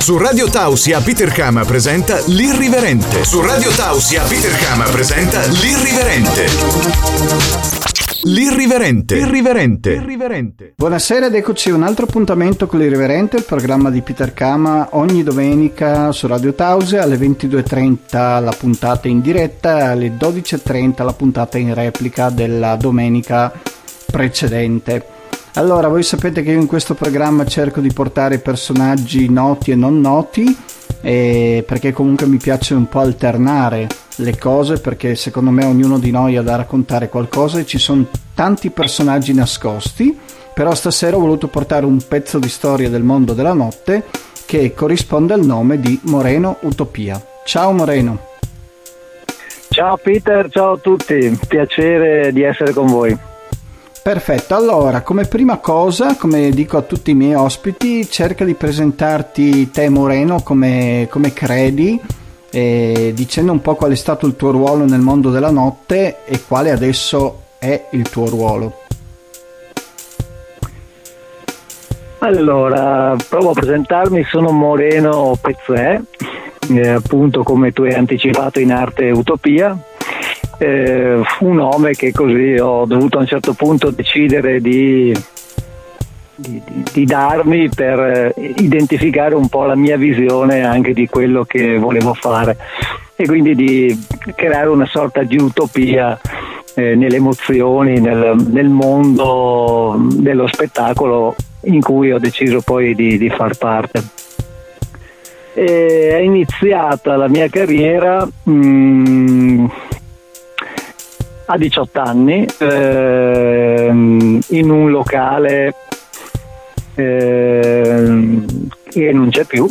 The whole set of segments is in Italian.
Su Radio Tausia Peter Kama presenta L'Irriverente. Su Radio Tausia Peter Kama presenta L'Irriverente. L'Irriverente. Irriverente. Irriverente. Buonasera ed eccoci un altro appuntamento con l'Irriverente, il programma di Peter Kama ogni domenica su Radio Tausia alle 22.30 la puntata in diretta, alle 12.30 la puntata in replica della domenica precedente. Allora, voi sapete che io in questo programma cerco di portare personaggi noti e non noti, eh, perché comunque mi piace un po' alternare le cose, perché secondo me ognuno di noi ha da raccontare qualcosa e ci sono tanti personaggi nascosti, però stasera ho voluto portare un pezzo di storia del mondo della notte che corrisponde al nome di Moreno Utopia. Ciao Moreno. Ciao Peter, ciao a tutti, piacere di essere con voi. Perfetto, allora come prima cosa, come dico a tutti i miei ospiti, cerca di presentarti te Moreno come, come credi, eh, dicendo un po' qual è stato il tuo ruolo nel mondo della notte e quale adesso è il tuo ruolo. Allora, provo a presentarmi, sono Moreno Pezzè, eh, appunto come tu hai anticipato in arte Utopia, eh, un nome che così ho dovuto a un certo punto decidere di, di, di, di darmi per eh, identificare un po' la mia visione anche di quello che volevo fare e quindi di creare una sorta di utopia eh, nelle emozioni, nel, nel, mondo dello spettacolo in cui ho deciso poi di, di far parte. È iniziata la mia carriera mh, mm, a 18 anni ehm, in un locale ehm, che non c'è più.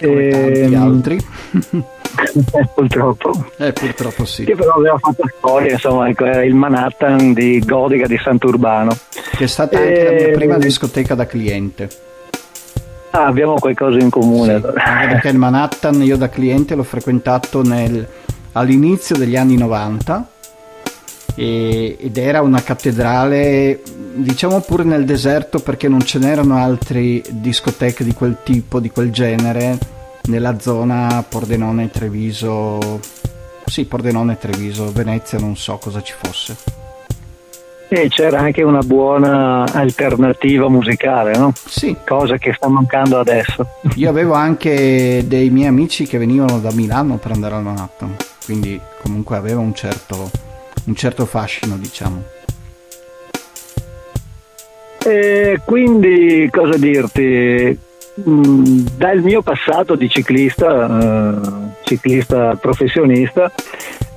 Come Ehm, altri. purtroppo. Eh, purtroppo sì. Che però aveva fatto storia, insomma, ecco, era il Manhattan di Godica di Sant'Urbano. Che è stata anche la mia prima discoteca da cliente. Ah, abbiamo qualcosa in comune. Sì, perché il Manhattan io da cliente l'ho frequentato nel- all'inizio degli anni 90 e- ed era una cattedrale diciamo pure nel deserto perché non ce n'erano altre discoteche di quel tipo, di quel genere nella zona Pordenone Treviso sì Pordenone Treviso Venezia non so cosa ci fosse E c'era anche una buona alternativa musicale, no? sì Cosa che sta mancando adesso. io avevo anche dei miei amici che venivano da Milano per andare al Manhattan quindi comunque aveva un certo, un certo fascino diciamo E quindi cosa dirti? Mm, Dal mio passato di ciclista, eh, ciclista professionista,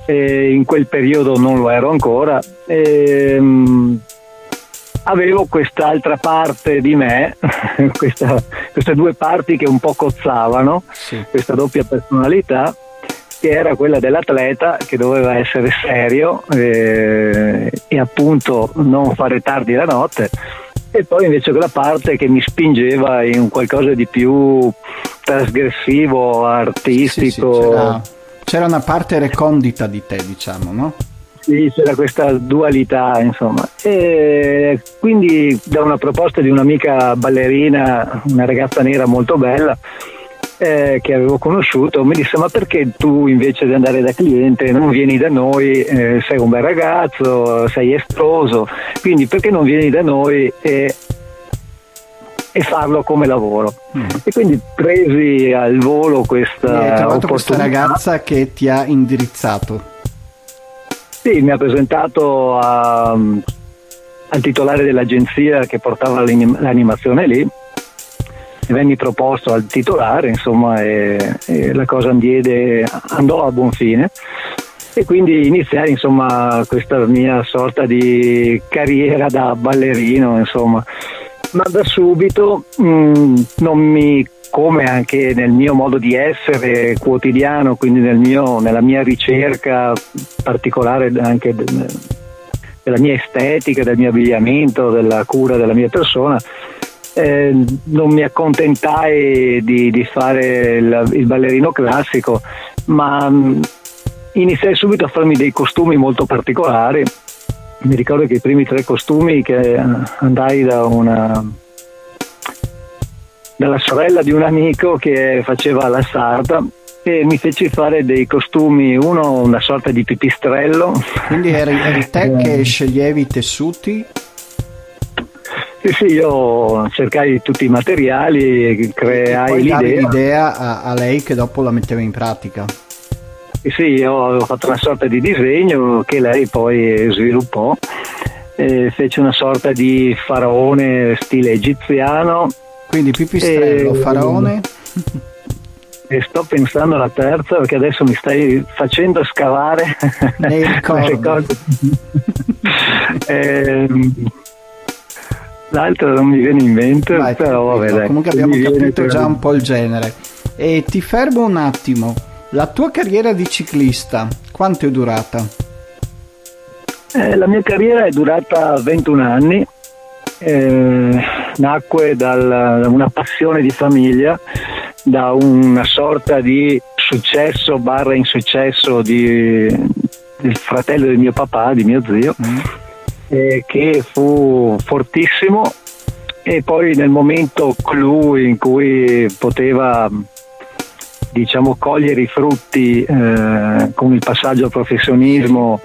in quel periodo non lo ero ancora, ehm, avevo quest'altra parte di me, questa- queste due parti che un po' cozzavano, sì questa doppia personalità che era quella dell'atleta che doveva essere serio eh, e appunto non fare tardi la notte e poi invece quella parte che mi spingeva in un qualcosa di più trasgressivo, Sì, sì, artistico. c'era, c'era una parte recondita di te, diciamo, no? Sì, c'era questa dualità, insomma. E quindi da una proposta di un'amica ballerina, una ragazza nera molto bella, eh, che avevo conosciuto, mi disse ma perché tu invece di andare da cliente non vieni da noi, eh, sei un bel ragazzo, sei estroso, quindi perché non vieni da noi e, e farlo come lavoro? Mm. E quindi presi al volo E questa trovato questa ragazza che ti ha indirizzato. Sì, mi ha presentato a- al titolare dell'agenzia che portava l'anim- l'animazione lì. Venni proposto al titolare, insomma, e, e la cosa andiede- andò a buon fine. E quindi iniziai, insomma, questa mia sorta di carriera da ballerino, insomma. Ma da subito mh, non mi come anche nel mio modo di essere quotidiano, quindi nel mio- nella mia ricerca particolare anche de- della mia estetica, del mio abbigliamento, della cura della mia persona, eh, non mi accontentai di, di fare il, il ballerino classico, ma mh, iniziai subito a farmi dei costumi molto particolari. Mi ricordo che i primi tre costumi che eh, andai da una dalla sorella di un amico che faceva la sarda e mi feci fare dei costumi, uno una sorta di pipistrello. Quindi eri, eri te che sceglievi i tessuti? Sì, sì, io cercai tutti i materiali, creai l'idea. l'idea a, a lei che dopo la metteva in pratica. Sì, io avevo fatto una sorta di disegno che lei poi sviluppò. E fece una sorta di faraone stile egiziano. Quindi pipistrello, E- faraone. E sto pensando alla terza perché adesso mi stai facendo scavare Nei ricordi. le L'altro non mi viene in mente, Vai, però vabbè, dai. Comunque abbiamo capito per- già un po' il genere. E ti fermo un attimo. La tua carriera di ciclista, quanto è durata? Eh, la mia carriera è durata 21 anni, eh, nacque dal- da una passione di famiglia, da una sorta di successo barra insuccesso di, del fratello di mio papà, di mio zio, eh, che fu fortissimo e poi nel momento clou in cui poteva diciamo cogliere i frutti eh, con il passaggio al professionismo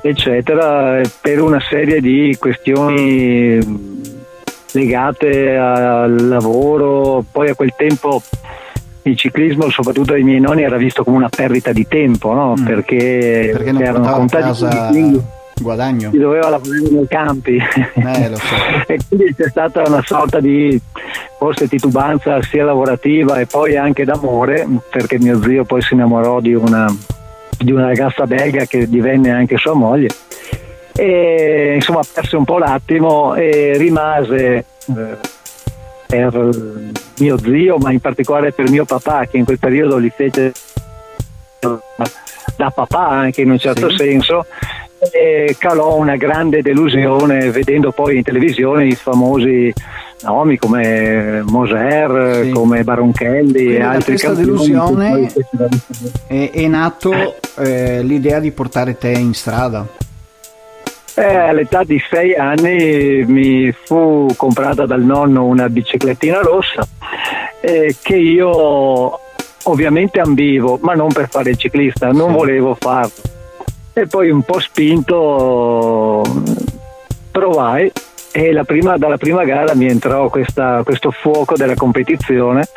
eccetera per una serie di questioni legate al lavoro poi a quel tempo il ciclismo soprattutto dai miei nonni era visto come una perdita di tempo no? Mm. perché, Perché erano contati casa quindi guadagno? si doveva lavorare nei campi Eh, lo so. e quindi c'è stata una sorta di forse titubanza sia lavorativa e poi anche d'amore perché mio zio poi si innamorò di una, di una ragazza belga che divenne anche sua moglie e insomma perse un po' l'attimo e rimase eh, per mio zio ma in particolare per mio papà che in quel periodo li fece da papà anche in un certo Sì. senso e calò una grande delusione vedendo poi in televisione i famosi nomi come Moser, Sì. come Baronchelli Quindi e da altri questa campioni che delusione- È, è nato eh, l'idea di portare te in strada. Eh, all'età di sei anni mi fu comprata dal nonno una biciclettina rossa eh, che io ovviamente ambivo, ma non per fare il ciclista, non Sì. volevo farlo. E poi un po' spinto provai e prima- dalla prima gara mi entrò questa- questo fuoco della competizione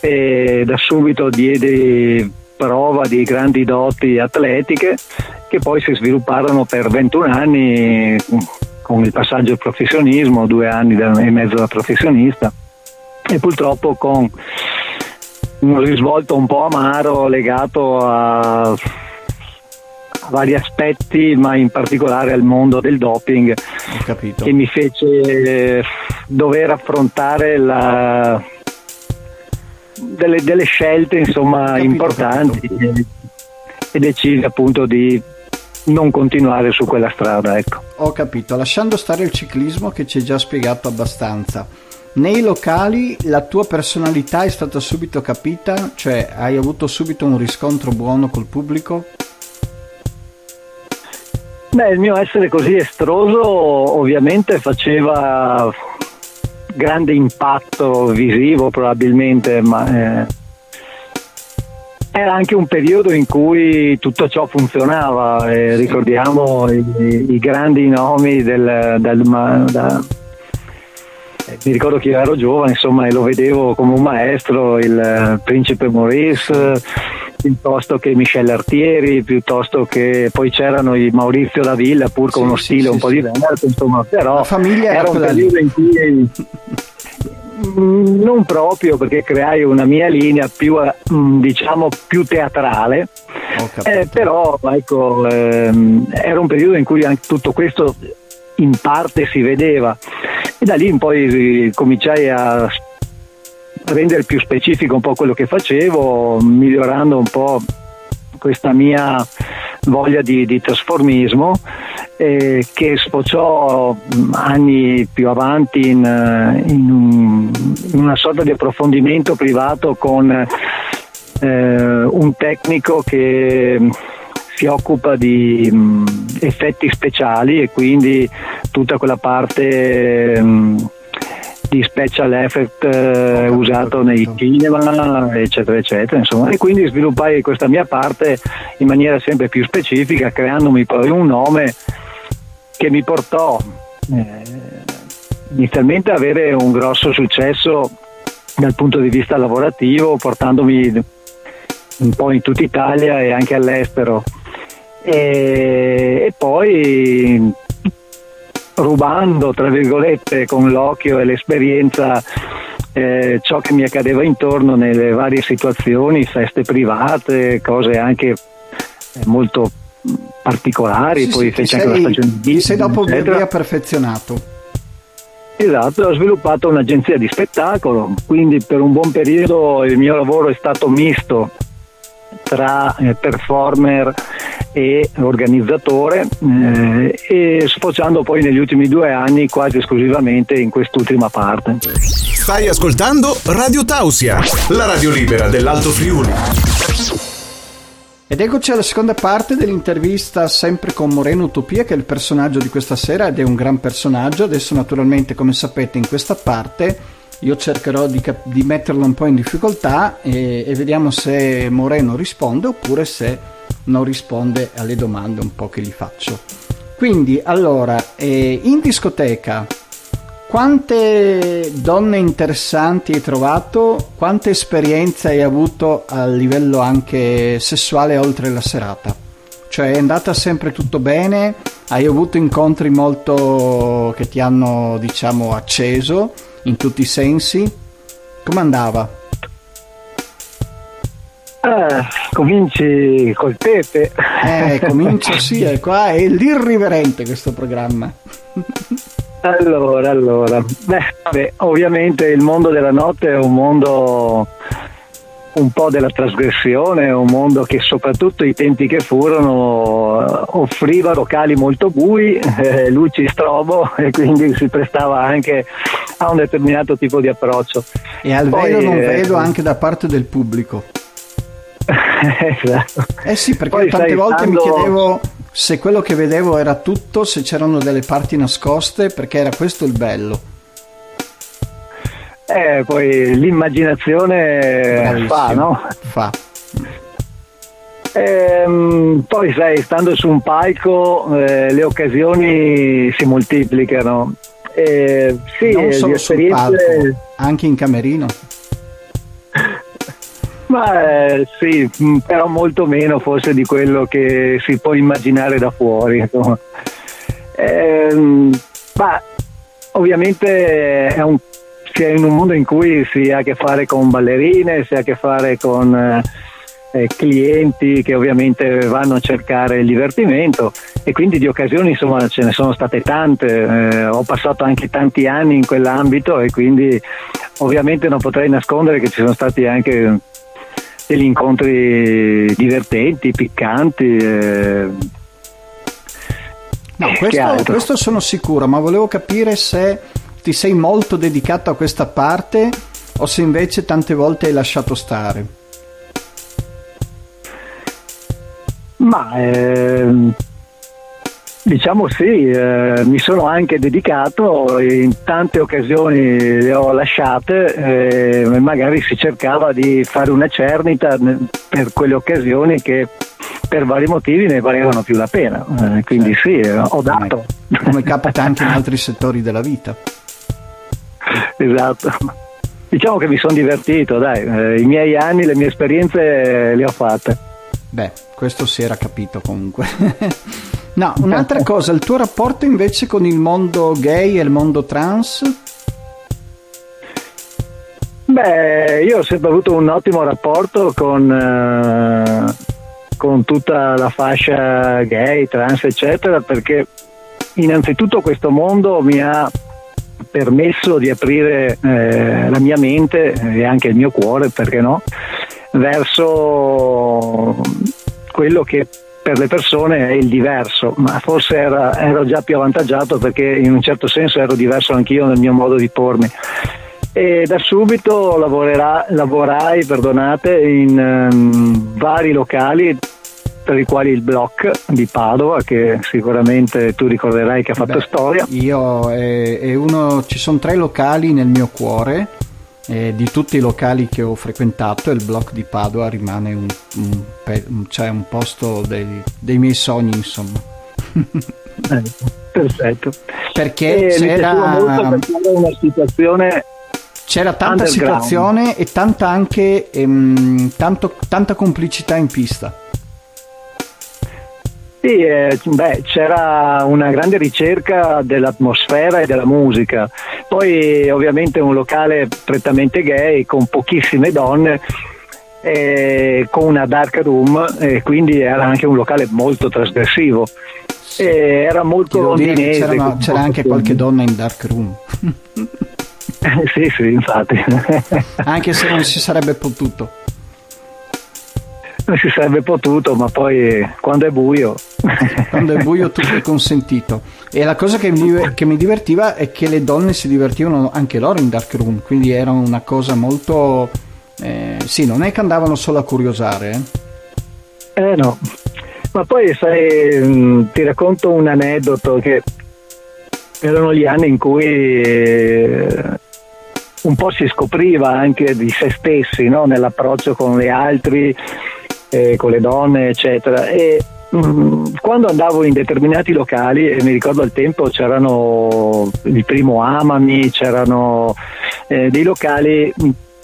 e da subito diedi prova di grandi doti atletiche che poi si svilupparono per 21 anni con il passaggio al professionismo, due anni e mezzo da professionista e purtroppo con un risvolto un po' amaro legato a vari aspetti, ma in particolare al mondo del doping capito. che mi fece eh, dover affrontare la- delle, delle scelte insomma Capito, importanti e, e decisi appunto di non continuare su quella strada ecco. Ho capito. Lasciando stare il ciclismo che ci hai già spiegato abbastanza. Nei locali la tua personalità è stata subito capita? Cioè hai avuto subito un riscontro buono col pubblico? Beh, il mio essere così estroso ovviamente faceva grande impatto visivo probabilmente, ma eh, era anche un periodo in cui tutto ciò funzionava. eh, ricordiamo i, i grandi nomi del, del da- mi ricordo che io ero giovane, insomma, e lo vedevo come un maestro, il eh, principe Maurice, piuttosto che Michel Artieri, piuttosto che poi c'erano i Maurizio Davilla, pur con Sì, uno stile sì, un po' diverso, insomma, però La famiglia era un periodo in cui Mm, non proprio perché creai una mia linea più eh, mm, diciamo più teatrale. Eh, però ecco ehm, era un periodo in cui anche tutto questo in parte si vedeva. E da lì in poi cominciai a rendere più specifico un po' quello che facevo migliorando un po' questa mia voglia di, di trasformismo eh, che sfociò mh, anni più avanti in, eh, in in una sorta di approfondimento privato con eh, un tecnico che si occupa di mh, effetti speciali e quindi tutta quella parte mh, di special effect eh, usato nei cinema, eccetera, eccetera. Insomma. E quindi sviluppai questa mia parte in maniera sempre più specifica, creandomi poi un nome che mi portò eh, inizialmente ad avere un grosso successo dal punto di vista lavorativo, portandomi un po' in tutta Italia e anche all'estero. E, e poi rubando, tra virgolette, con l'occhio e l'esperienza eh, ciò che mi accadeva intorno nelle varie situazioni, feste private, cose anche eh, molto particolari, sì, poi sì, fece anche sei, la stagione di sei dopo via perfezionato. Esatto, ho sviluppato un'agenzia di spettacolo, quindi per un buon periodo il mio lavoro è stato misto tra eh, performer e organizzatore eh, e sfociando poi negli ultimi due anni quasi esclusivamente in quest'ultima parte. Stai ascoltando Radio Tausia, la radio libera dell'Alto Friuli. Ed eccoci alla seconda parte dell'intervista sempre con Moreno Utopia che è il personaggio di questa sera ed è un gran personaggio. Adesso naturalmente come sapete in questa parte io cercherò di, cap- di metterlo un po' in difficoltà e, e vediamo se Moreno risponde oppure se non risponde alle domande un po' che gli faccio. Quindi, allora, eh, in discoteca, quante donne interessanti hai trovato? Quante esperienze hai avuto a livello anche sessuale oltre la serata? Cioè è andata sempre tutto bene? Hai avuto incontri molto che ti hanno, diciamo, acceso? in tutti i sensi? Come andava? Ah, cominci col pepe. Eh, comincia sì, è qua, è l'irriverente questo programma. Allora, allora, beh, beh, ovviamente il mondo della notte è un mondo un po' della trasgressione, un mondo che soprattutto i tempi che furono eh, offriva locali molto bui, eh, luci strobo e quindi si prestava anche a un determinato tipo di approccio. E al Poi, vero non eh, vedo anche da parte del pubblico. esatto. Eh sì, perché Poi tante volte stando... mi chiedevo se quello che vedevo era tutto, se c'erano delle parti nascoste, perché era questo il bello. Eh, poi l'immaginazione Bravissimo. fa, no? Fa. Ehm, poi sai, stando su un palco eh, le occasioni si moltiplicano. Eh, sì, non solo sul palco, anche in camerino. Ma eh, sì, mm, però molto meno forse di quello che si può immaginare da fuori. Eh, ma ovviamente è un si è in un mondo in cui si ha a che fare con ballerine, si ha a che fare con eh, eh, clienti che ovviamente vanno a cercare il divertimento e quindi di occasioni insomma ce ne sono state tante, eh, ho passato anche tanti anni in quell'ambito e quindi ovviamente non potrei nascondere che ci sono stati anche degli incontri divertenti, piccanti. Eh, no, questo, questo sono sicuro, ma volevo capire se ti sei molto dedicato a questa parte o se invece tante volte hai lasciato stare? Ma ehm, diciamo sì, eh, mi sono anche dedicato, in tante occasioni le ho lasciate, eh, magari si cercava di fare una cernita per quelle occasioni che per vari motivi ne valevano più la pena. Eh, quindi sì, ho dato. Come capita anche in altri settori della vita. esatto. Diciamo che mi sono divertito, dai, eh, i miei anni, le mie esperienze le ho fatte. Beh, questo si era capito comunque. no, un'altra cosa, il tuo rapporto invece con il mondo gay e il mondo trans? Beh, io ho sempre avuto un ottimo rapporto con, eh, con tutta la fascia gay, trans, eccetera, perché innanzitutto questo mondo mi ha permesso di aprire eh, la mia mente e anche il mio cuore, perché no, verso quello che per le persone è il diverso, ma forse era, ero già più avvantaggiato perché in un certo senso ero diverso anch'io nel mio modo di pormi. E da subito lavorai perdonate, in um, vari locali tra i quali il Block di Padova, che sicuramente tu ricorderai che ha fatto Beh, storia. Io è, è uno, ci sono tre locali nel mio cuore. Eh, di tutti i locali che ho frequentato, il Block di Padova rimane un, un, un, cioè un posto dei, dei miei sogni, insomma. Eh, perfetto. Perché c'era, perché una situazione c'era tanta situazione e tanta anche ehm, tanto, tanta complicità in pista. Sì, eh, beh, c'era una grande ricerca dell'atmosfera e della musica, poi ovviamente un locale prettamente gay con pochissime donne. Eh, con una dark room e quindi era anche un locale molto trasgressivo. E era molto londinese c'era, c'era anche qualche donna in dark room. Sì sì infatti. Anche se non si sarebbe potuto non si sarebbe potuto, ma poi quando è buio. quando è buio tutto è consentito. E la cosa che mi, che mi, divertiva è che le donne si divertivano anche loro in Dark Room, quindi era una cosa molto. Eh, sì, non è che andavano solo a curiosare. Eh, eh no. Ma poi sai, mm, ti racconto un aneddoto che erano gli anni in cui eh, un po' si scopriva anche di se stessi no? nell'approccio con gli altri, eh, con le donne, eccetera. E mm, quando andavo in determinati locali, e mi ricordo al tempo c'erano il primo Amami, c'erano eh, dei locali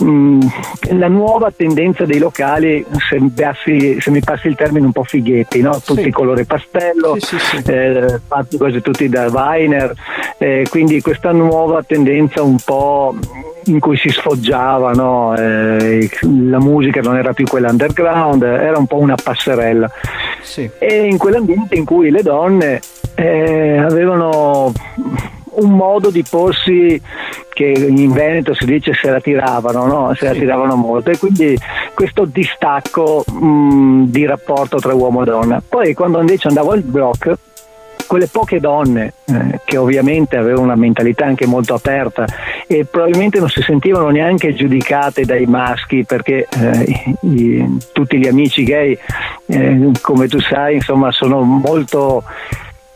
la nuova tendenza dei locali, se, passi, se, mi passi il termine un po' fighetti, no? tutti sì. colore pastello, sì, sì, eh, fatti quasi tutti da Weiner, eh, quindi questa nuova tendenza un po' in cui si sfoggiava, no? eh, la musica non era più quella underground, era un po' una passerella. E in quell'ambiente in cui le donne eh, avevano un modo di porsi che in Veneto si dice se la tiravano, no? se la tiravano molto e quindi questo distacco mh, di rapporto tra uomo e donna. Poi quando invece andavo al blog quelle poche donne eh, che ovviamente avevano una mentalità anche molto aperta e probabilmente non si sentivano neanche giudicate dai maschi perché eh, i, tutti gli amici gay, eh, come tu sai, insomma, sono molto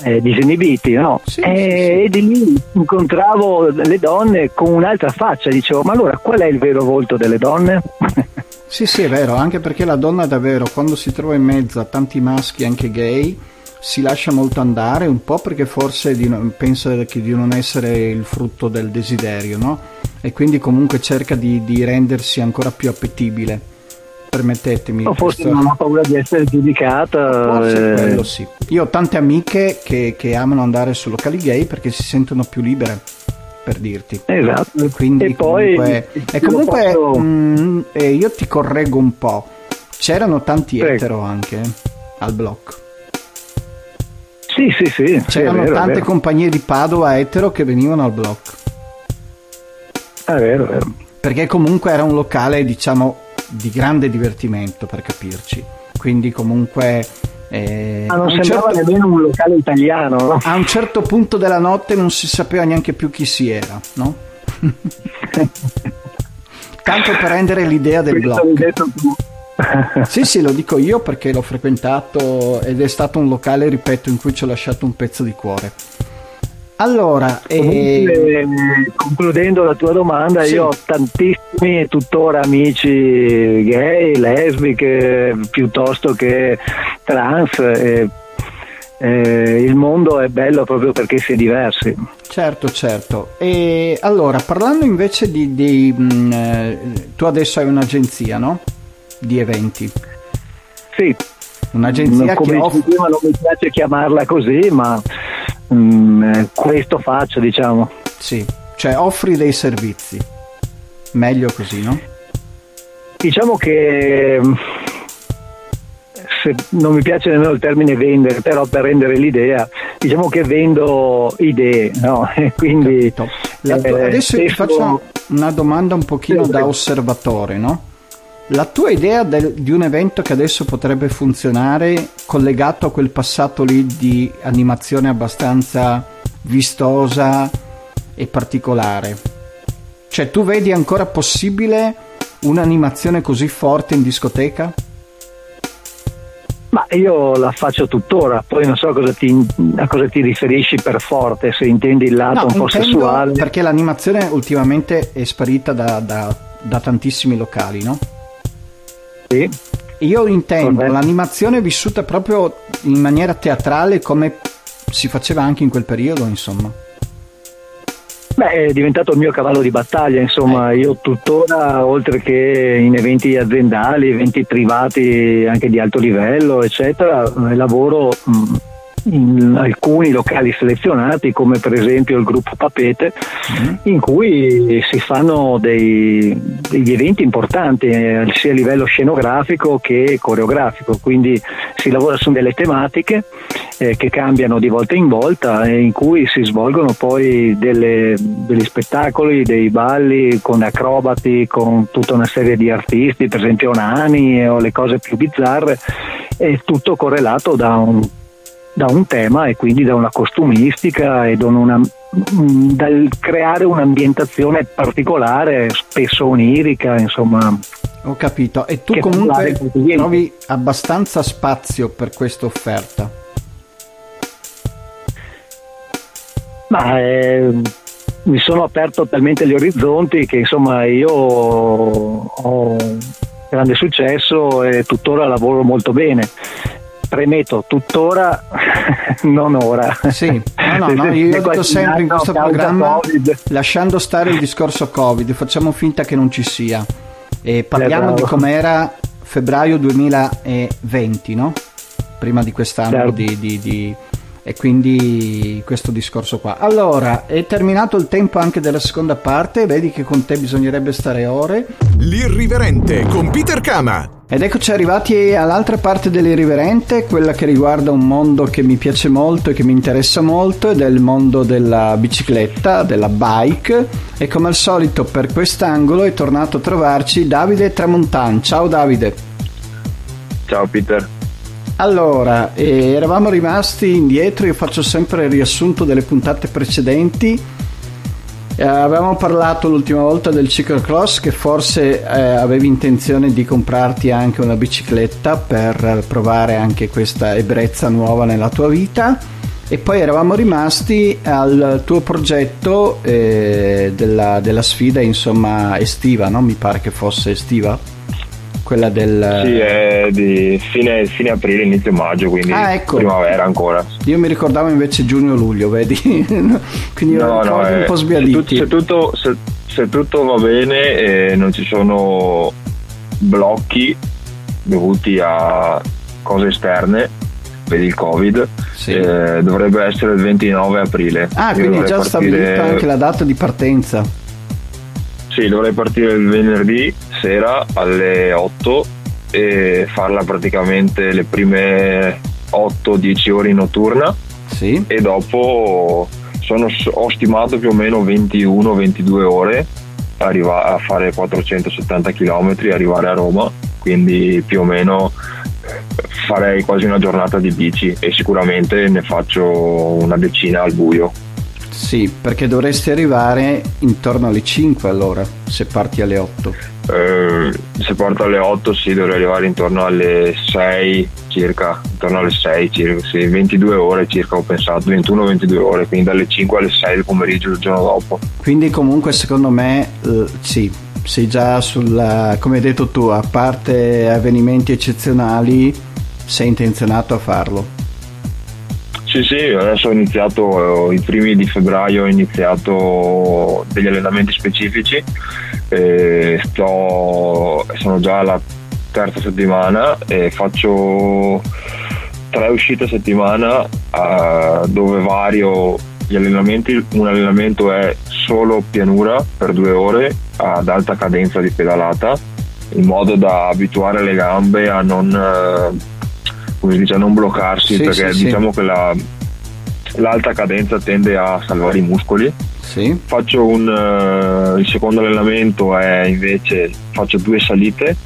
eh, disinibiti, no? Sì, e, sì, sì. e, di lì incontravo le donne con un'altra faccia, dicevo, ma allora qual è il vero volto delle donne? sì, sì, è vero, anche perché la donna davvero, quando si trova in mezzo a tanti maschi, anche gay, si lascia molto andare, un po' perché forse non, pensa di non essere il frutto del desiderio, no? E quindi comunque cerca di, di rendersi ancora più appetibile. Permettetemi. O forse questo... non ha paura di essere giudicata. Forse eh... quello sì. Io ho tante amiche che, che amano andare su locali gay perché si sentono più libere per dirti. Esatto. Quindi e comunque, poi e comunque posso... mh, eh, io ti correggo un po'. C'erano tanti Prego. etero anche eh, al blocco. Sì, sì, sì. C'erano vero, tante compagnie di Padova etero che venivano al blocco. È vero, è vero. Perché comunque era un locale, diciamo, di grande divertimento, per capirci. Quindi comunque... Eh, Ma non sembrava certo... nemmeno un locale italiano, no? A un certo punto della notte non si sapeva neanche più chi si era, no? Tanto per rendere l'idea del blocco. sì, sì, lo dico io perché l'ho frequentato ed è stato un locale, ripeto, in cui ci ho lasciato un pezzo di cuore. Allora, Comunque, eh... concludendo la tua domanda, sì. io ho tantissimi tuttora amici gay, lesbiche, piuttosto che trans. E, eh, il mondo è bello proprio perché si è diversi. Certo, certo. E allora, parlando invece di... di mh, mm, eh, tu adesso hai un'agenzia, no? di eventi. Sì. Un'agenzia Come che offre... Prima non mi piace chiamarla così, ma mm, questo faccio, diciamo. Sì, cioè offri dei servizi. Meglio così, no? Diciamo che se non mi piace nemmeno il termine vendere, però per rendere l'idea, diciamo che vendo idee, no? Quindi La, eh, adesso ti faccio una domanda un pochino da osservatore, no? La tua idea del, di un evento che adesso potrebbe funzionare collegato a quel passato lì di animazione abbastanza vistosa e particolare, cioè tu vedi ancora possibile un'animazione così forte in discoteca? Ma io la faccio tuttora, poi non so a cosa ti, a cosa ti riferisci per forte, se intendi il lato no, un po' sessuale. Perché l'animazione ultimamente è sparita da, da, da tantissimi locali, no? Sì. Io intendo Corretto. l'animazione vissuta proprio in maniera teatrale come si faceva anche in quel periodo, insomma. Beh, è diventato il mio cavallo di battaglia, insomma, ecco. io tuttora, oltre che in eventi aziendali, eventi privati anche di alto livello, eccetera, lavoro mh, in alcuni locali selezionati come per esempio il gruppo Papete mm. in cui si fanno dei, degli eventi importanti eh, sia a livello scenografico che coreografico quindi si lavora su delle tematiche eh, che cambiano di volta in volta e in cui si svolgono poi delle, degli spettacoli, dei balli con acrobati, con tutta una serie di artisti, per esempio nani o le cose più bizzarre, è tutto correlato da un da un tema e quindi da una costumistica e da una, mm, dal creare un'ambientazione particolare, spesso onirica, insomma. Ho capito. E tu comunque trovi abbastanza spazio per questa offerta? Ma eh, mi sono aperto talmente gli orizzonti che insomma io ho grande successo e tuttora lavoro molto bene premetto tuttora, non ora. Sì, no, no, no io dico sempre in questo programma, COVID. lasciando stare il discorso Covid, facciamo finta che non ci sia e parliamo di com'era febbraio 2020, no? Prima di quest'anno certo. di, di, di e quindi questo discorso qua. Allora, è terminato il tempo anche della seconda parte, vedi che con te bisognerebbe stare ore. L'irriverente con Peter Kama. Ed eccoci arrivati all'altra parte dell'irriverente, quella che riguarda un mondo che mi piace molto e che mi interessa molto ed è il mondo della bicicletta, della bike e come al solito per quest'angolo è tornato a trovarci Davide Tramontan. Ciao Davide. Ciao Peter. Allora, eh, eravamo rimasti indietro, io faccio sempre il riassunto delle puntate precedenti. Eh, avevamo parlato l'ultima volta del ciclocross che forse eh, avevi intenzione di comprarti anche una bicicletta per provare anche questa ebbrezza nuova nella tua vita e poi eravamo rimasti al tuo progetto eh, della, della, sfida insomma estiva, no? mi pare che fosse estiva quella del... Sì, è di fine, fine aprile, inizio maggio, quindi ah, ecco. primavera ancora. Io mi ricordavo invece giugno-luglio, vedi? quindi no, no, un po' sbiaditi. Se, tutto, se, se tutto va bene e non ci sono blocchi dovuti a cose esterne, vedi il covid, sì. eh, dovrebbe essere il 29 aprile. Ah, Io quindi già partire... stabilita anche la data di partenza. Sì, dovrei partire il venerdì sera alle 8 e farla praticamente le prime 8-10 ore notturna. Sì. E dopo sono, ho stimato più o meno 21-22 ore arriva a fare 470 km e arrivare a Roma. Quindi più o meno farei quasi una giornata di bici e sicuramente ne faccio una decina al buio. Sì, perché dovresti arrivare intorno alle 5 allora, se parti alle 8. Eh, se parto alle 8 sì, dovrei arrivare intorno alle 6 circa, intorno alle 6 circa, sì, 22 ore circa ho pensato, 21-22 ore, quindi dalle 5 alle 6 del pomeriggio del giorno dopo. Quindi comunque secondo me eh, sì, sei già sulla, come hai detto tu, a parte avvenimenti eccezionali, sei intenzionato a farlo. Sì, sì, adesso ho iniziato, i primi di febbraio ho iniziato degli allenamenti specifici, sto, sono già alla terza settimana e faccio tre uscite a settimana uh, dove vario gli allenamenti, un allenamento è solo pianura per due ore ad alta cadenza di pedalata in modo da abituare le gambe a non... Uh, come si dice, a non bloccarsi sì, perché sì, diciamo sì. che la, l'alta cadenza tende a salvare i muscoli. Sì. Faccio un, uh, il secondo allenamento è invece faccio due salite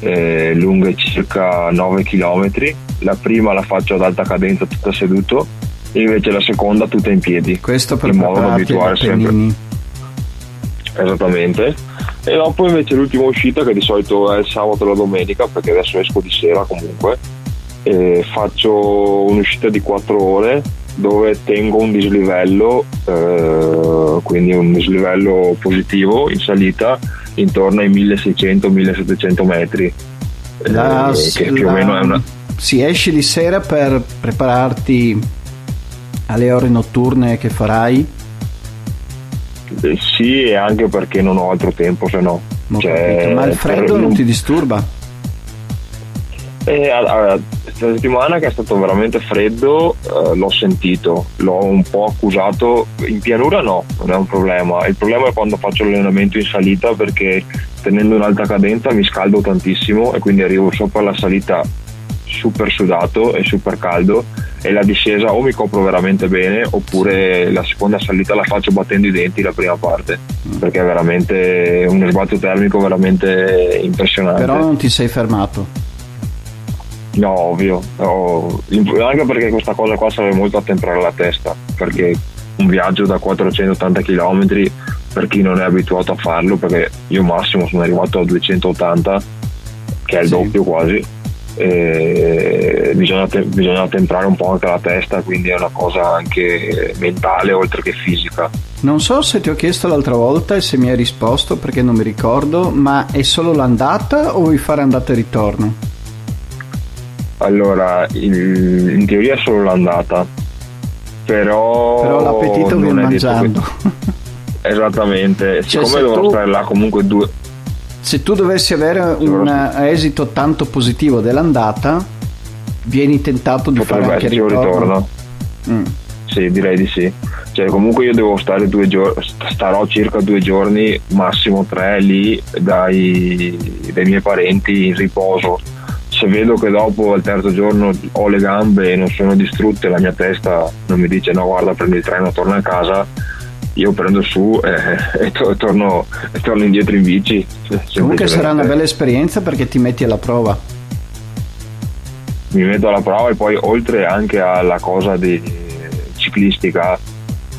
eh, lunghe circa 9 km. La prima la faccio ad alta cadenza tutta seduto e invece la seconda tutta in piedi. Questo per in modo da abituare sempre. Esattamente. E dopo invece l'ultima uscita che di solito è il sabato e la domenica perché adesso esco di sera comunque e faccio un'uscita di 4 ore dove tengo un dislivello, eh, quindi un dislivello positivo in salita intorno ai 1600-1700 metri. La, eh, che più la, o meno è una... Si esce di sera per prepararti alle ore notturne che farai? Eh, sì, e anche perché non ho altro tempo, se no. Cioè, Ma il freddo non ti disturba? Eh, allora, questa settimana che è stato veramente freddo eh, l'ho sentito, l'ho un po' accusato, in pianura no, non è un problema, il problema è quando faccio l'allenamento in salita perché tenendo un'alta cadenza mi scaldo tantissimo e quindi arrivo sopra la salita super sudato e super caldo e la discesa o mi copro veramente bene oppure la seconda salita la faccio battendo i denti la prima parte mm. perché è veramente un sbalzo termico veramente impressionante. Però non ti sei fermato. No, ovvio, no. anche perché questa cosa qua serve molto a temprare la testa, perché un viaggio da 480 km per chi non è abituato a farlo, perché io massimo sono arrivato a 280, che è il sì. doppio quasi, bisogna, te- bisogna temprare un po' anche la testa, quindi è una cosa anche mentale oltre che fisica. Non so se ti ho chiesto l'altra volta e se mi hai risposto perché non mi ricordo, ma è solo l'andata o vuoi fare andata e ritorno? Allora, il, in teoria è solo l'andata, però... Però l'appetito viene mangiando. Che... Esattamente, cioè, siccome devo tu... stare là comunque due... Se tu dovessi avere un esito tanto positivo dell'andata, vieni tentato di Potrebbe fare anche il ritorno. ritorno. Mm. Sì, direi di sì. Cioè, comunque io devo stare due giorni, starò circa due giorni, massimo tre lì dai, dai miei parenti in riposo se vedo che dopo al terzo giorno ho le gambe e non sono distrutte, la mia testa non mi dice no guarda prendi il treno, torna a casa, io prendo su e, e, to- torno, e torno, indietro in bici. Comunque sarà una bella esperienza perché ti metti alla prova. Mi metto alla prova e poi oltre anche alla cosa di ciclistica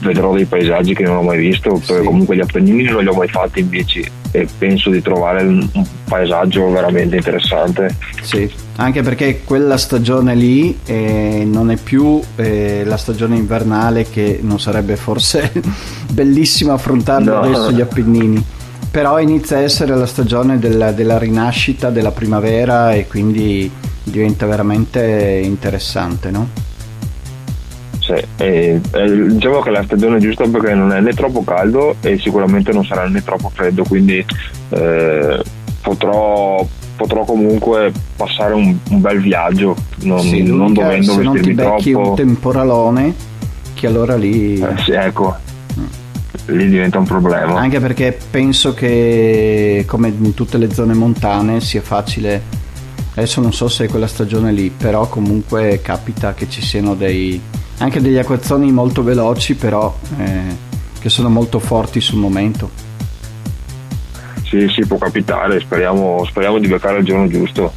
vedrò dei paesaggi che non ho mai visto, sì. comunque gli Appennini non li ho mai fatti in bici e penso di trovare un paesaggio veramente interessante. Sì, anche perché quella stagione lì eh, non è più eh, la stagione invernale che non sarebbe forse bellissimo affrontarlo no. adesso gli Appennini. Però inizia a essere la stagione della, della rinascita, della primavera e quindi diventa veramente interessante, no? Sì, e, e, diciamo che la stagione è giusta perché non è né troppo caldo e sicuramente non sarà né troppo freddo, quindi eh, potrò, potrò, comunque passare un, un bel viaggio, non, sì, non dovendo se vestirmi non ti troppo. un temporalone che allora lì... Eh, sì, ecco. Lì diventa un problema. Anche perché penso che, come in tutte le zone montane, sia facile adesso non so se è quella stagione lì, però comunque capita che ci siano dei, anche degli acquazzoni molto veloci però eh, che sono molto forti sul momento sì sì può capitare speriamo, speriamo di beccare il giorno giusto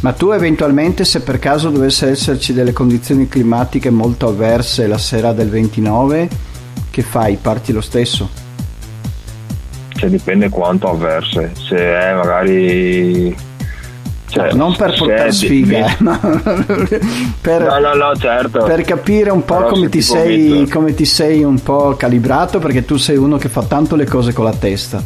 ma tu eventualmente se per caso dovesse esserci delle condizioni climatiche molto avverse la sera del 29 che fai? Parti lo stesso? Cioè dipende quanto avverse se è magari cioè, non per portare sfiga, eh, ma per, no, no, no, certo. per, capire un po' come ti, sei, come ti, sei, un po' calibrato, perché tu sei uno che fa tanto le cose con la testa.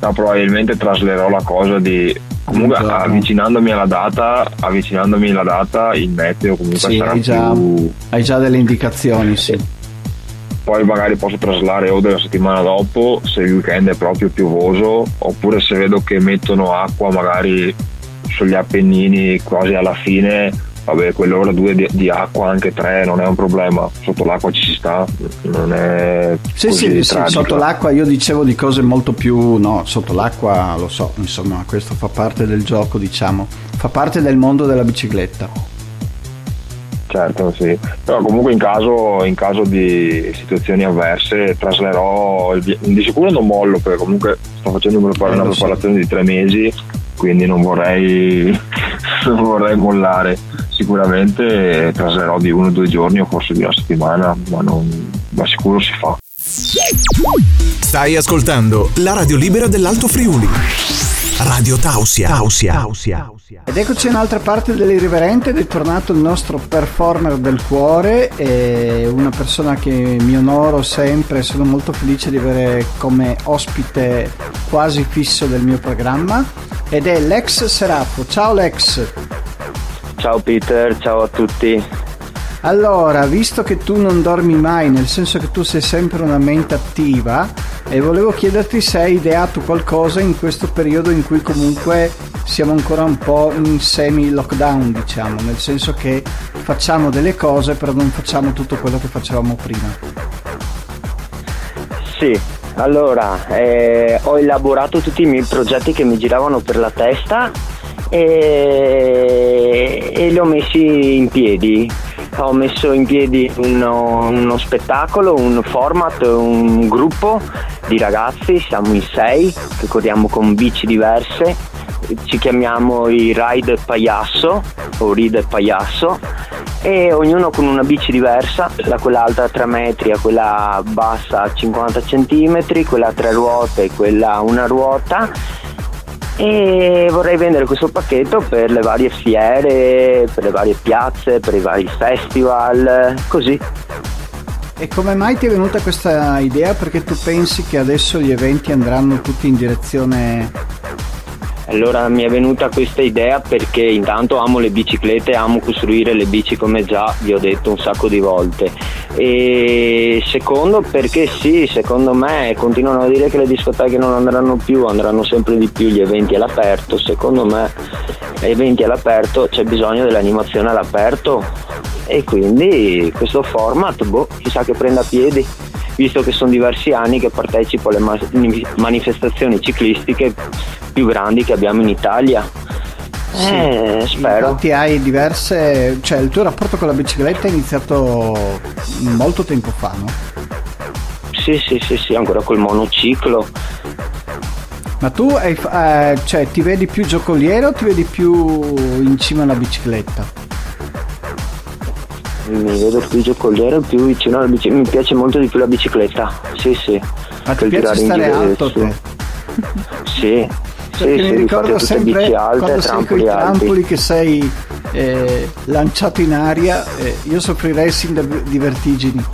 No, probabilmente traslerò la cosa di comunque avvicinandomi alla data, avvicinandomi alla data, il meteo comunque sì, sarà hai già, più... hai già delle indicazioni, sì. Poi magari posso traslare o della settimana dopo se il weekend è proprio piovoso, oppure se vedo che mettono acqua magari sugli Appennini quasi alla fine, vabbè, quell'ora due di, di, acqua, anche tre, non è un problema. Sotto l'acqua ci si sta, non è. Sì, sì, sì, sotto l'acqua io dicevo di cose molto più. No, sotto l'acqua lo so, insomma, questo fa parte del gioco, diciamo, fa parte del mondo della bicicletta. Certo, sì. Però comunque in caso, in caso di situazioni avverse traslerò il, di sicuro non mollo perché comunque sto facendo una, una preparazione di tre mesi quindi non vorrei, non vorrei mollare. Sicuramente traslerò di uno o due giorni o forse di una settimana, ma, non, ma sicuro si fa. Stai ascoltando la radio libera dell'Alto Friuli. Radio Tausia. Tausia. Tausia. Ed eccoci in un'altra parte dell'irriverente ed è tornato il nostro performer del cuore, una persona che mi onoro sempre, sono molto felice di avere come ospite quasi fisso del mio programma ed è Lex Serafo. Ciao Lex. Ciao Peter, ciao a tutti. Allora, visto che tu non dormi mai, nel senso che tu sei sempre una mente attiva, e volevo chiederti se hai ideato qualcosa in questo periodo in cui comunque siamo ancora un po' in semi lockdown, diciamo, nel senso che facciamo delle cose però non facciamo tutto quello che facevamo prima. Sì, allora eh, ho elaborato tutti i miei progetti che mi giravano per la testa e, e li ho messi in piedi ho messo in piedi uno, uno, spettacolo, un format, un gruppo di ragazzi, siamo in sei che corriamo con bici diverse, ci chiamiamo i Ride Pagliasso o Ride Pagliasso e ognuno con una bici diversa, da quella alta a 3 metri a quella bassa a 50 cm, quella a tre ruote, quella a una ruota e vorrei vendere questo pacchetto per le varie fiere, per le varie piazze, per i vari festival, così. E come mai ti è venuta questa idea? Perché tu pensi che adesso gli eventi andranno tutti in direzione allora mi è venuta questa idea perché intanto amo le biciclette, amo costruire le bici come già vi ho detto un sacco di volte. E secondo perché sì, secondo me continuano a dire che le discoteche non andranno più, andranno sempre di più gli eventi all'aperto. Secondo me eventi all'aperto c'è bisogno dell'animazione all'aperto e quindi questo format, boh, chissà che prenda piedi visto che sono diversi anni che partecipo alle manifestazioni ciclistiche più grandi che abbiamo in Italia. Sì, eh, spero. Infatti hai diverse, cioè il tuo rapporto con la bicicletta è iniziato molto tempo fa, no? Sì, sì, sì, sì, ancora col monociclo. Ma tu hai, eh, cioè, ti vedi più giocoliere o ti vedi più in cima alla bicicletta? Mi vedo più giocoliere più vicino alla bicicletta mi piace molto di più la bicicletta. Sì sì. Ma ti piace stare alto te? sì. Perché sì, mi sì, ricordo sempre alte, quando sei con i trampoli che sei eh, lanciato in aria eh, io soffrirei sin di vertigini.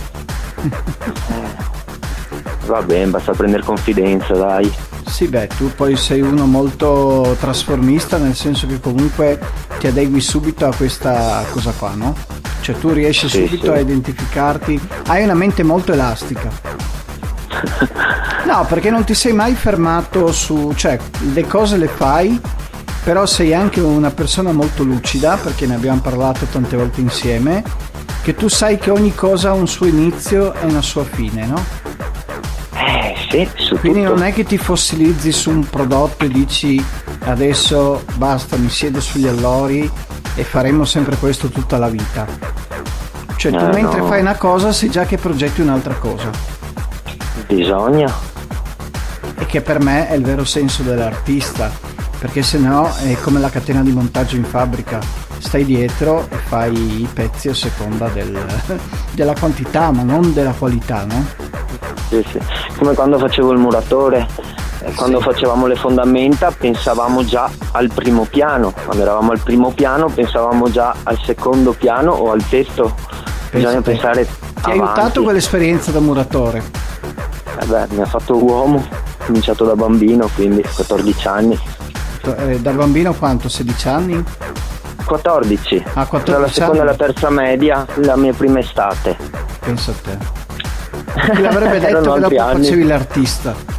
Va bene basta prendere confidenza dai. Sì, beh, tu poi sei uno molto trasformista, nel senso che comunque ti adegui subito a questa cosa qua, no? Cioè tu riesci sì, subito sì. a identificarti, hai una mente molto elastica. No, perché non ti sei mai fermato su, cioè le cose le fai, però sei anche una persona molto lucida, perché ne abbiamo parlato tante volte insieme, che tu sai che ogni cosa ha un suo inizio e una sua fine, no? Eh, sì, su Quindi tutto. non è che ti fossilizzi su un prodotto e dici adesso basta, mi siedo sugli allori e faremo sempre questo tutta la vita. Cioè tu eh, mentre no. fai una cosa sai già che progetti un'altra cosa. Bisogna. E che per me è il vero senso dell'artista, perché se no è come la catena di montaggio in fabbrica, stai dietro e fai i pezzi a seconda del, della quantità, ma non della qualità, no? Sì, sì. Come quando facevo il muratore, quando facevamo le fondamenta pensavamo già al primo piano, quando eravamo al primo piano pensavamo già al secondo piano o al tetto. Bisogna pensare. Ti ha aiutato quell'esperienza da muratore? Eh beh, mi ha fatto uomo, ho cominciato da bambino, quindi 14 anni. Eh, da bambino quanto? 16 anni? 14. Ah, 14 Dalla seconda alla terza media, la mia prima estate. Pensa a te. Chi l'avrebbe detto che dopo anni. facevi l'artista?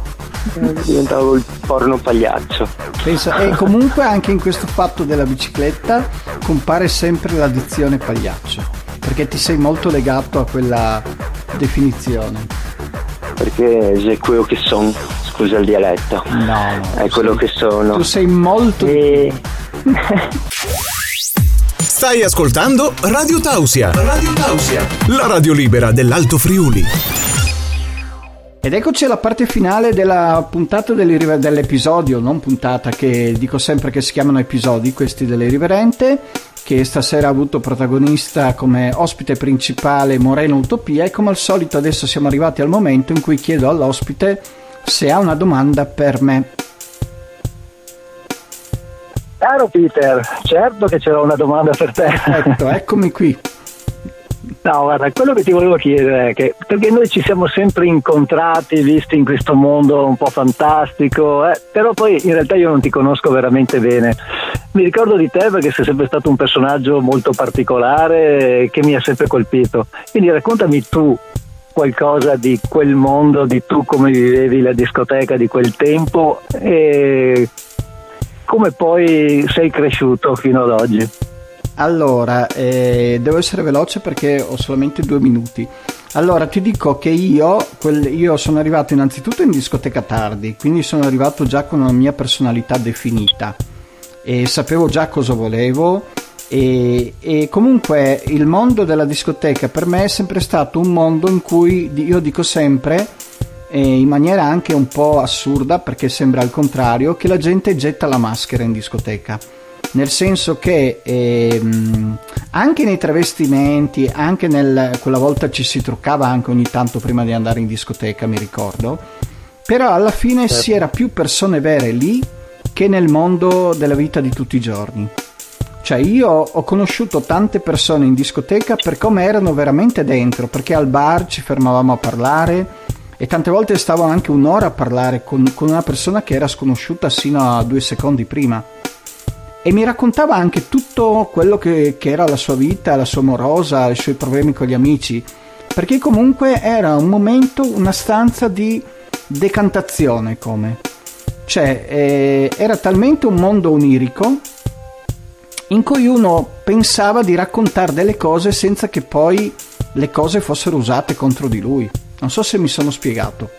Diventavo il porno pagliaccio. Pensa, e comunque anche in questo fatto della bicicletta compare sempre la dizione pagliaccio, perché ti sei molto legato a quella definizione. Perché è quello che sono, scusa il dialetto. No, no è quello sei, che sono. Tu sei molto... E... Stai ascoltando Radio Tausia. Radio Tausia, la radio libera dell'Alto Friuli. Ed eccoci alla parte finale della puntata dell'episodio, non puntata che dico sempre che si chiamano episodi, questi dell'Irriverente, che stasera ha avuto protagonista come ospite principale Moreno Utopia e come al solito adesso siamo arrivati al momento in cui chiedo all'ospite se ha una domanda per me. Caro Peter, certo che c'era una domanda per te. Perfetto, eccomi qui. No, guarda, quello che ti volevo chiedere è che perché noi ci siamo sempre incontrati, visti in questo mondo un po' fantastico, eh, però poi in realtà io non ti conosco veramente bene. Mi ricordo di te perché sei sempre stato un personaggio molto particolare che mi ha sempre colpito. Quindi raccontami tu qualcosa di quel mondo, di tu come vivevi la discoteca di quel tempo e come poi sei cresciuto fino ad oggi. Allora, eh, devo essere veloce perché ho solamente due minuti. Allora, ti dico che io, quel, io, sono arrivato innanzitutto in discoteca tardi, quindi sono arrivato già con una mia personalità definita. E sapevo già cosa volevo. E, e comunque il mondo della discoteca per me è sempre stato un mondo in cui io dico sempre in maniera anche un po' assurda perché sembra il contrario che la gente getta la maschera in discoteca nel senso che ehm, anche nei travestimenti, anche nel, quella volta ci si truccava anche ogni tanto prima di andare in discoteca, mi ricordo, però alla fine certo. si era più persone vere lì che nel mondo della vita di tutti i giorni. Cioè io ho conosciuto tante persone in discoteca per come erano veramente dentro, perché al bar ci fermavamo a parlare e tante volte stavo anche un'ora a parlare con, con una persona che era sconosciuta sino a due secondi prima e mi raccontava anche tutto quello che, che, era la sua vita, la sua morosa, i suoi problemi con gli amici, perché comunque era un momento, una stanza di decantazione come. Cioè eh, era talmente un mondo onirico in cui uno pensava di raccontare delle cose senza che poi le cose fossero usate contro di lui. Non so se mi sono spiegato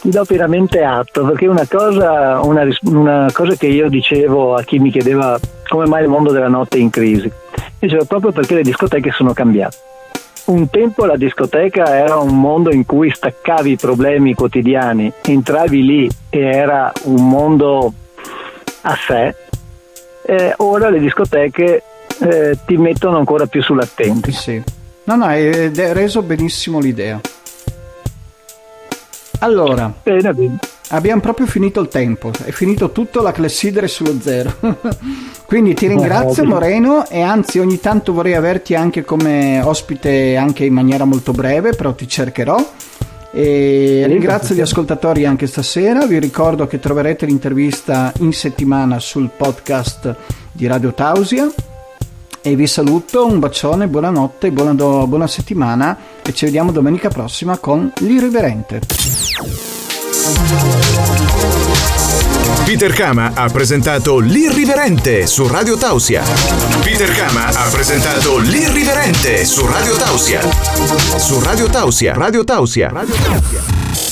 ti do pienamente atto perché una cosa, una, una cosa che io dicevo a chi mi chiedeva come mai il mondo della notte è in crisi, dicevo proprio perché le discoteche sono cambiate. Un tempo la discoteca era un mondo in cui staccavi i problemi quotidiani, entravi lì e era un mondo a sé, e ora le discoteche eh, ti mettono ancora più sull'attenti. Sì. No, no, hai reso benissimo l'idea. Allora, bene, bene. abbiamo proprio finito il tempo, è finito tutto la clessidere sullo zero. Quindi ti ringrazio Moreno e anzi ogni tanto vorrei averti anche come ospite anche in maniera molto breve, però ti cercherò. E ringrazio gli ascoltatori anche stasera, vi ricordo che troverete l'intervista in settimana sul podcast di Radio Tausia e vi saluto, un bacione, buonanotte, buona, do, buona settimana e ci vediamo domenica prossima con l'Irriverente. Peter Kama ha presentato L'Irriverente su Radio Tausia. Peter Kama ha presentato L'Irriverente su Radio Tausia. Su Radio Tausia. Radio Tausia. Radio Tausia.